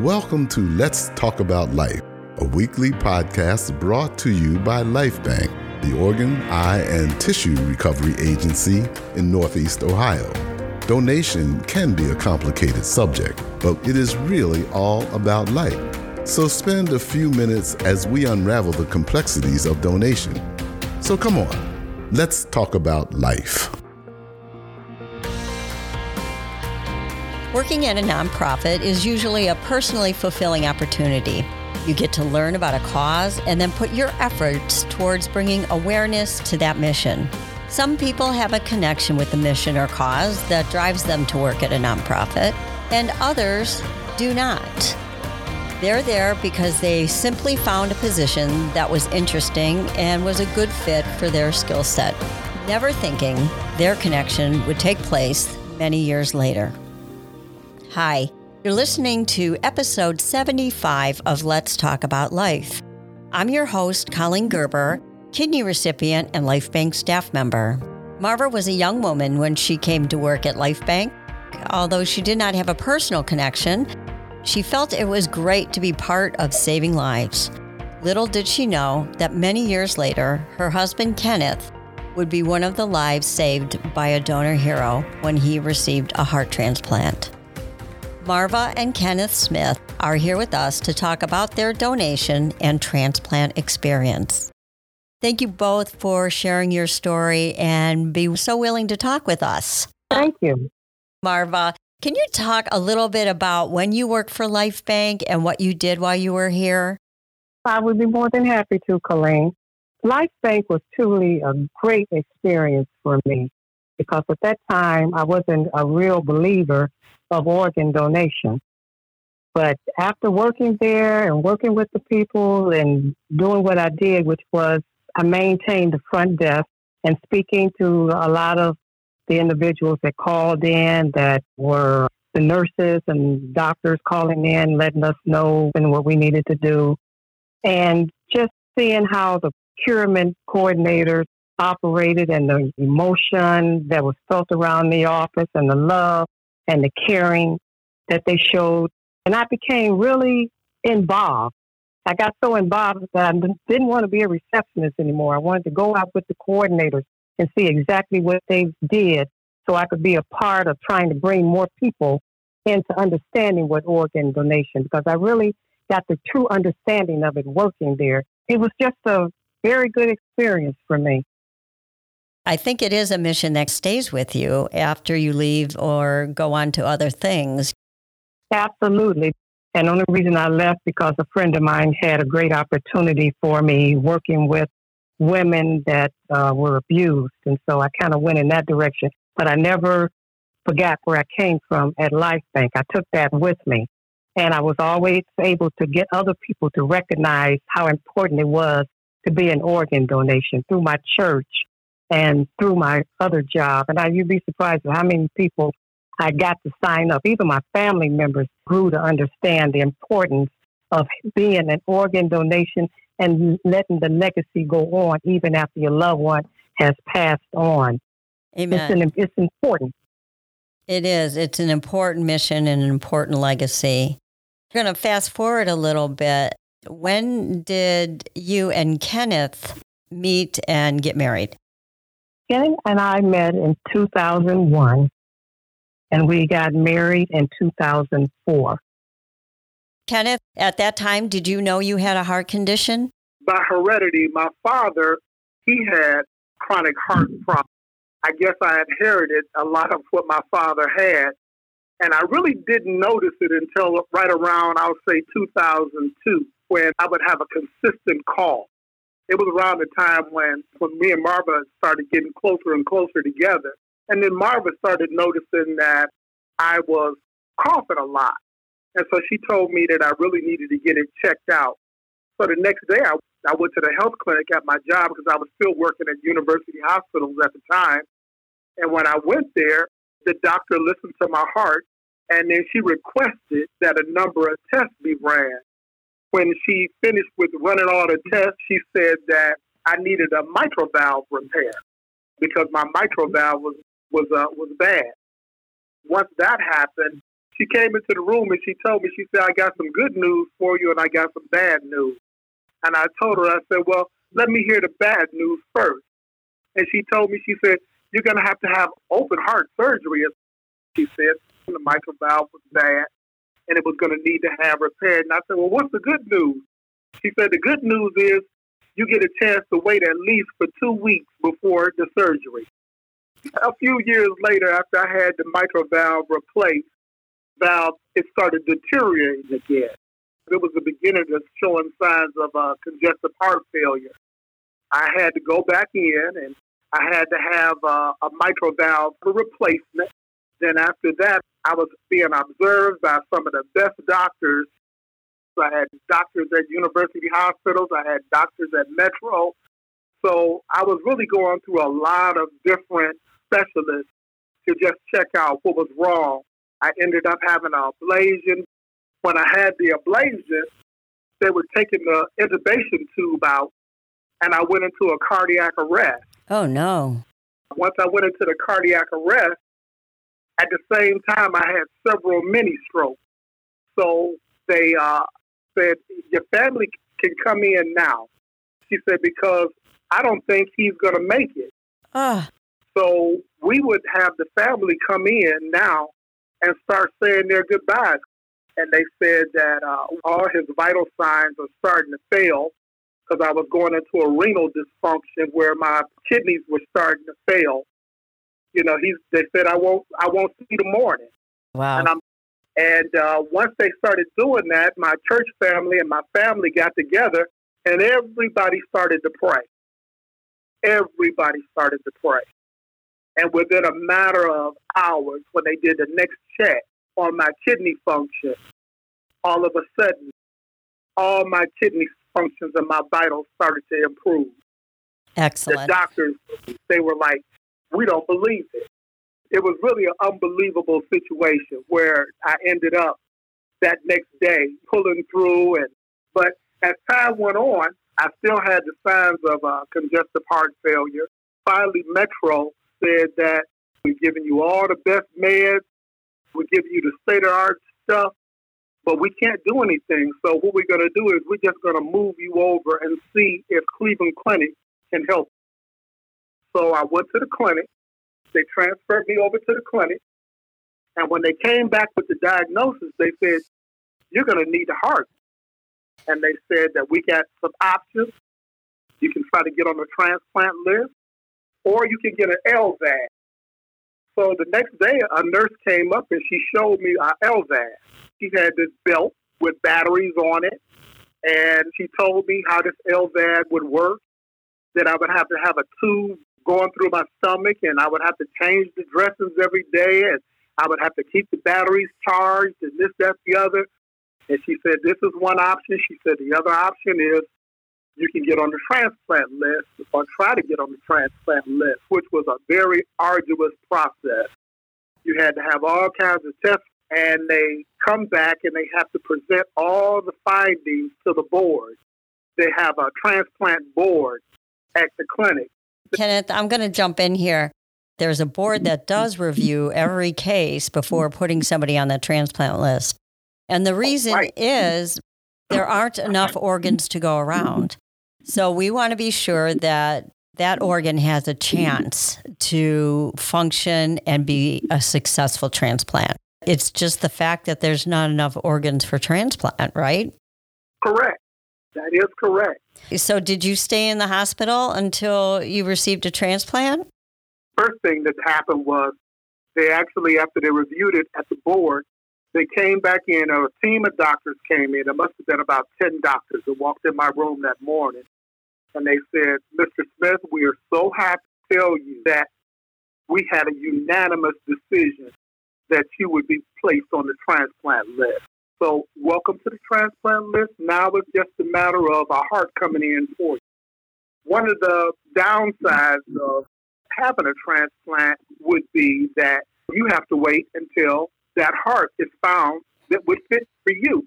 Welcome to Let's Talk About Life, a weekly podcast brought to you by Lifebanc, the organ, eye, and tissue recovery agency in Northeast Ohio. Donation can be a complicated subject, but it is really all about life. So spend a few minutes as we unravel the complexities of donation. So come on, let's talk about life. Working at a nonprofit is usually a personally fulfilling opportunity. You get to learn about a cause and then put your efforts towards bringing awareness to that mission. Some people have a connection with the mission or cause that drives them to work at a nonprofit, and others do not. They're there because they simply found a position that was interesting and was a good fit for their skill set, never thinking their connection would take place many years later. Hi, you're listening to episode 75 of Let's Talk About Life. I'm your host, Colleen Gerber, kidney recipient and Lifebanc staff member. Marva was a young woman when she came to work at Lifebanc. Although she did not have a personal connection, she felt it was great to be part of saving lives. Little did she know that many years later, her husband Kenneth would be one of the lives saved by a donor hero when he received a heart transplant. Marva and Kenneth Smith are here with us to talk about their donation and transplant experience. Thank you both for sharing your story and be so willing to talk with us. Thank you. Marva, can you talk a little bit about when you worked for Lifebanc and what you did while you were here? I would be more than happy to, Colleen. Lifebanc was truly a great experience for me because at that time I wasn't a real believer of organ donation. But after working there and working with the people and doing what I did, which was I maintained the front desk and speaking to a lot of the individuals that called in that were the nurses and doctors calling in, letting us know and what we needed to do. And just seeing how the procurement coordinators operated and the emotion that was felt around the office and the love and the caring that they showed. And I became really involved. I got so involved that I didn't want to be a receptionist anymore. I wanted to go out with the coordinators and see exactly what they did so I could be a part of trying to bring more people into understanding what organ donation because I really got the true understanding of it working there. It was just a very good experience for me. I think it is a mission that stays with you after you leave or go on to other things. Absolutely. And only reason I left because a friend of mine had a great opportunity for me working with women that uh, were abused. And so I kind of went in that direction. But I never forgot where I came from at Lifebanc. I took that with me. And I was always able to get other people to recognize how important it was to be an organ donation through my church and through my other job. And I, you'd be surprised at how many people I got to sign up. Even my family members grew to understand the importance of being an organ donation and letting the legacy go on even after your loved one has passed on. Amen. It's, an, it's important. It is. It's an important mission and an important legacy. We're going to fast forward a little bit. When did you and Kenneth meet and get married? Kenneth and I met in 2001, and we got married in 2004. Kenneth, at that time, did you know you had a heart condition? By heredity, my father, he had chronic heart problems. I guess I inherited a lot of what my father had. And I really didn't notice it until right around, I would say 2002, when I would have a consistent call it was around the time when when me and Marva started getting closer and closer together. And then Marva started noticing that I was coughing a lot. And so she told me that I really needed to get it checked out. So the next day, I, I went to the health clinic at my job because I was still working at university hospitals at the time. And when I went there, the doctor listened to my heart and then she requested that a number of tests be ran when she finished with running all the tests, she said that I needed a mitral valve repair because my mitral valve was was uh, was bad. Once that happened, she came into the room and she told me, she said, I got some good news for you and I got some bad news. And I told her, I said, well, let me hear the bad news first. And she told me, she said, you're going to have to have open heart surgery. She said, the mitral valve was bad and it was going to need to have repaired. And I said, well, what's the good news? She said, the good news is you get a chance to wait at least for two weeks before the surgery. A few years later, after I had the mitral valve replaced, valve, it started deteriorating again. It was the beginning of showing signs of uh, congestive heart failure. I had to go back in and I had to have uh, a mitral valve replacement. Then after that, I was being observed by some of the best doctors. So I had doctors at university hospitals. I had doctors at Metro. So I was really going through a lot of different specialists to just check out what was wrong. I ended up having an ablation. When I had the ablation, they were taking the intubation tube out, and I went into a cardiac arrest. Oh, no. Once I went into the cardiac arrest, at the same time, I had several mini strokes. So they uh, said, Your family can come in now. She said, Because I don't think he's going to make it. Ah. So we would have the family come in now and start saying their goodbyes. And they said that uh, all his vital signs are starting to fail because I was going into a renal dysfunction where my kidneys were starting to fail. You know, he's. They said I won't. I won't see the morning. Wow. And I'm. And uh, once they started doing that, my church family and my family got together, and everybody started to pray. Everybody started to pray. And within a matter of hours, when they did the next check on my kidney function, all of a sudden, all my kidney functions and my vitals started to improve. Excellent. The doctors, they were like, we don't believe it. It was really an unbelievable situation where I ended up that next day pulling through. And but as time went on, I still had the signs of uh, congestive heart failure. Finally, Metro said that we're giving you all the best meds, we're giving you the state of art stuff, but we can't do anything. So what we're going to do is we're just going to move you over and see if Cleveland Clinic can help. So I went to the clinic. They transferred me over to the clinic. And when they came back with the diagnosis, they said, You're going to need a heart. And they said that we got some options. You can try to get on the transplant list or you can get an LVAD. So the next day, a nurse came up and she showed me our LVAD. She had this belt with batteries on it, and she told me how this LVAD would work. That I would have to have a tube going through my stomach, and I would have to change the dressings every day, and I would have to keep the batteries charged, and this, that, the other. And she said, This is one option. She said, The other option is you can get on the transplant list or try to get on the transplant list, which was a very arduous process. You had to have all kinds of tests, and they come back and they have to present all the findings to the board. They have a transplant board at the clinic. Kenneth, I'm going to jump in here. There's a board that does review every case before putting somebody on the transplant list. And the oh, reason right. is there aren't enough organs to go around. So we want to be sure that that organ has a chance to function and be a successful transplant. It's just the fact that there's not enough organs for transplant, right? Correct. That is correct. So, did you stay in the hospital until you received a transplant? First thing that happened was they actually, after they reviewed it at the board, they came back in. A team of doctors came in. There must have been about 10 doctors that walked in my room that morning. And they said, Mr. Smith, we are so happy to tell you that we had a unanimous decision that you would be placed on the transplant list. So, welcome to the transplant list. Now it's just a matter of a heart coming in for you. One of the downsides of having a transplant would be that you have to wait until that heart is found that would fit for you.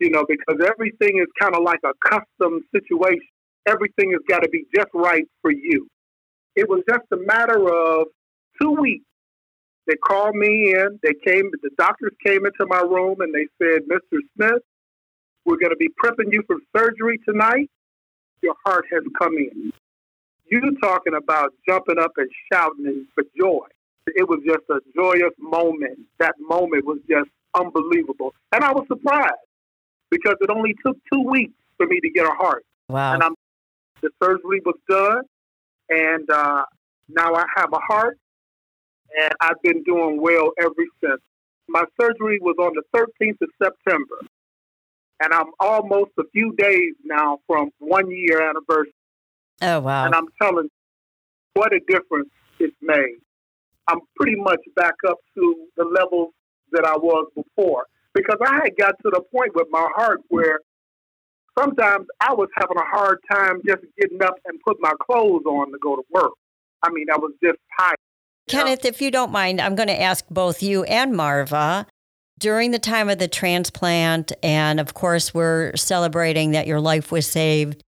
You know, because everything is kind of like a custom situation. Everything has got to be just right for you. It was just a matter of two weeks They called me in. They came. The doctors came into my room and they said, "Mr. Smith, we're going to be prepping you for surgery tonight. Your heart has come in." You talking about jumping up and shouting for joy. It was just a joyous moment. That moment was just unbelievable. And I was surprised because it only took two weeks for me to get a heart. Wow. And I'm, the surgery was done, and uh, now I have a heart, and I've been doing well ever since. My surgery was on the 13th of September, and I'm almost a few days now from one year anniversary. Oh, wow. And I'm telling you, what a difference it's made. I'm pretty much back up to the levels that I was before because I had got to the point with my heart where sometimes I was having a hard time just getting up and put my clothes on to go to work. I mean, I was just tired. Kenneth, if you don't mind, I'm going to ask both you and Marva during the time of the transplant, and of course, we're celebrating that your life was saved.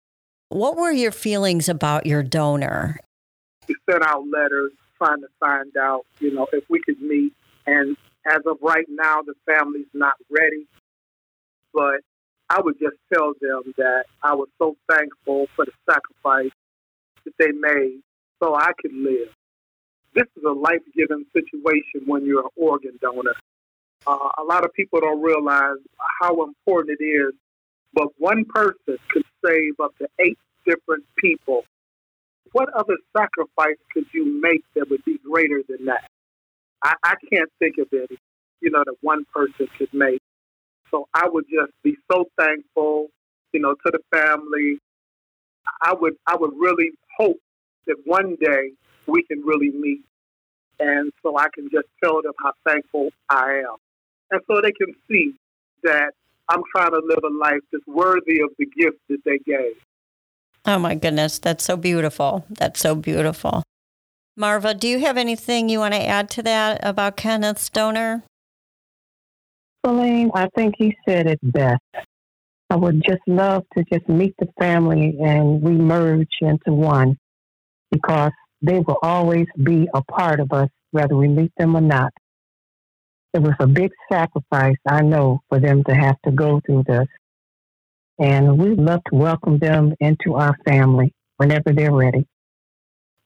What were your feelings about your donor? We sent out letters trying to find out, you know, if we could meet. And as of right now, the family's not ready. But I would just tell them that I was so thankful for the sacrifice that they made so I could live. This is a life giving situation when you're an organ donor. Uh, a lot of people don't realize how important it is, but one person could save up to eight different people. What other sacrifice could you make that would be greater than that? I, I can't think of any, you know, that one person could make. So I would just be so thankful, you know, to the family. I would I would really hope that one day we can really meet. And so I can just tell them how thankful I am. And so they can see that I'm trying to live a life that's worthy of the gift that they gave. Oh my goodness, that's so beautiful. That's so beautiful. Marva, do you have anything you want to add to that about Kenneth's donor? Colleen, I think he said it best. I would just love to just meet the family and we merge into one because they will always be a part of us, whether we meet them or not. It was a big sacrifice, I know, for them to have to go through this. And we'd love to welcome them into our family whenever they're ready.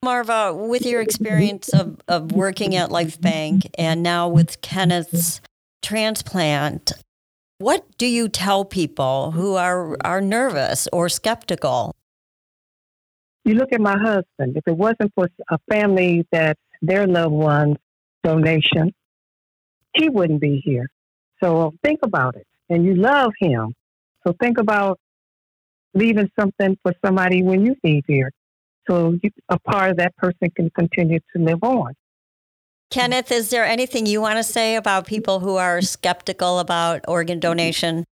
Marva, with your experience of, of working at Lifebanc and now with Kenneth's transplant, what do you tell people who are, are nervous or skeptical? You look at my husband. If it wasn't for a family that their loved ones donation, he wouldn't be here. So think about it. And you love him. So think about leaving something for somebody when you leave here. So you, a part of that person can continue to live on. Kenneth, is there anything you want to say about people who are skeptical about organ donation?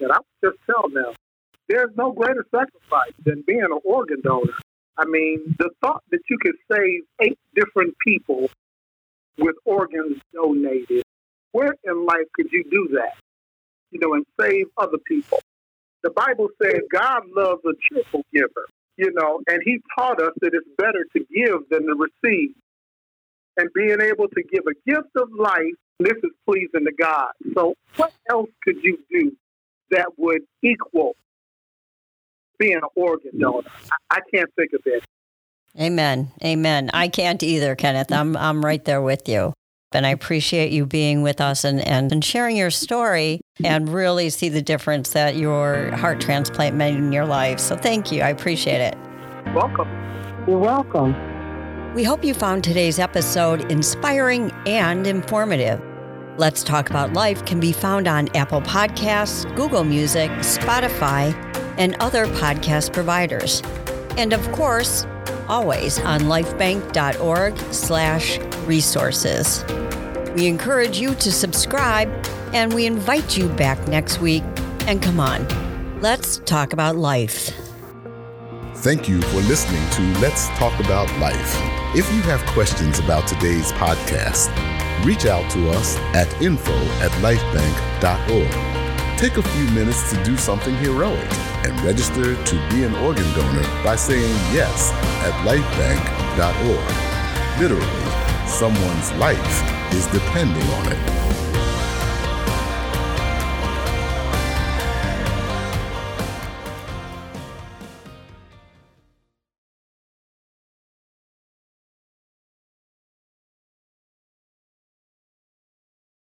And I would just tell them there's no greater sacrifice than being an organ donor. I mean, the thought that you could save eight different people with organs donated, where in life could you do that? You know, and save other people. The Bible says God loves a cheerful giver, you know, and He taught us that it's better to give than to receive. And being able to give a gift of life, this is pleasing to God. So, what else could you do that would equal being an organ donor? I, I can't think of it. Amen. Amen. I can't either, Kenneth. I'm I'm right there with you. And I appreciate you being with us and, and, and sharing your story and really see the difference that your heart transplant made in your life. So thank you. I appreciate it. Welcome. You're welcome. We hope you found today's episode inspiring and informative. Let's Talk About Life can be found on Apple Podcasts, Google Music, Spotify, and other podcast providers. And of course, always on lifebanc.org slash resources. We encourage you to subscribe and we invite you back next week. And come on, let's talk about life. Thank you for listening to Let's Talk About Life. If you have questions about today's podcast, reach out to us at info at lifebanc.org. Take a few minutes to do something heroic and register to be an organ donor by saying yes at lifebanc.org. Literally, Someone's life is depending on it.